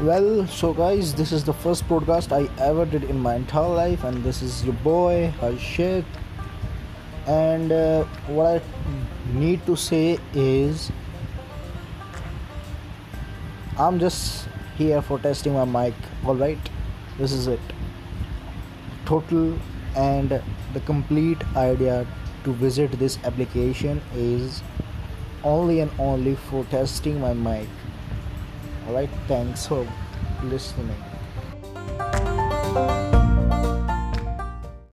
Well, so guys, this is the first podcast I ever did in my entire life, and this is your boy Harshit. And uh, what I need to say is, I'm just here for testing my mic. Alright, this is it. Total and the complete idea to visit this application is only and only for testing my mic. Alright, thanks for listening.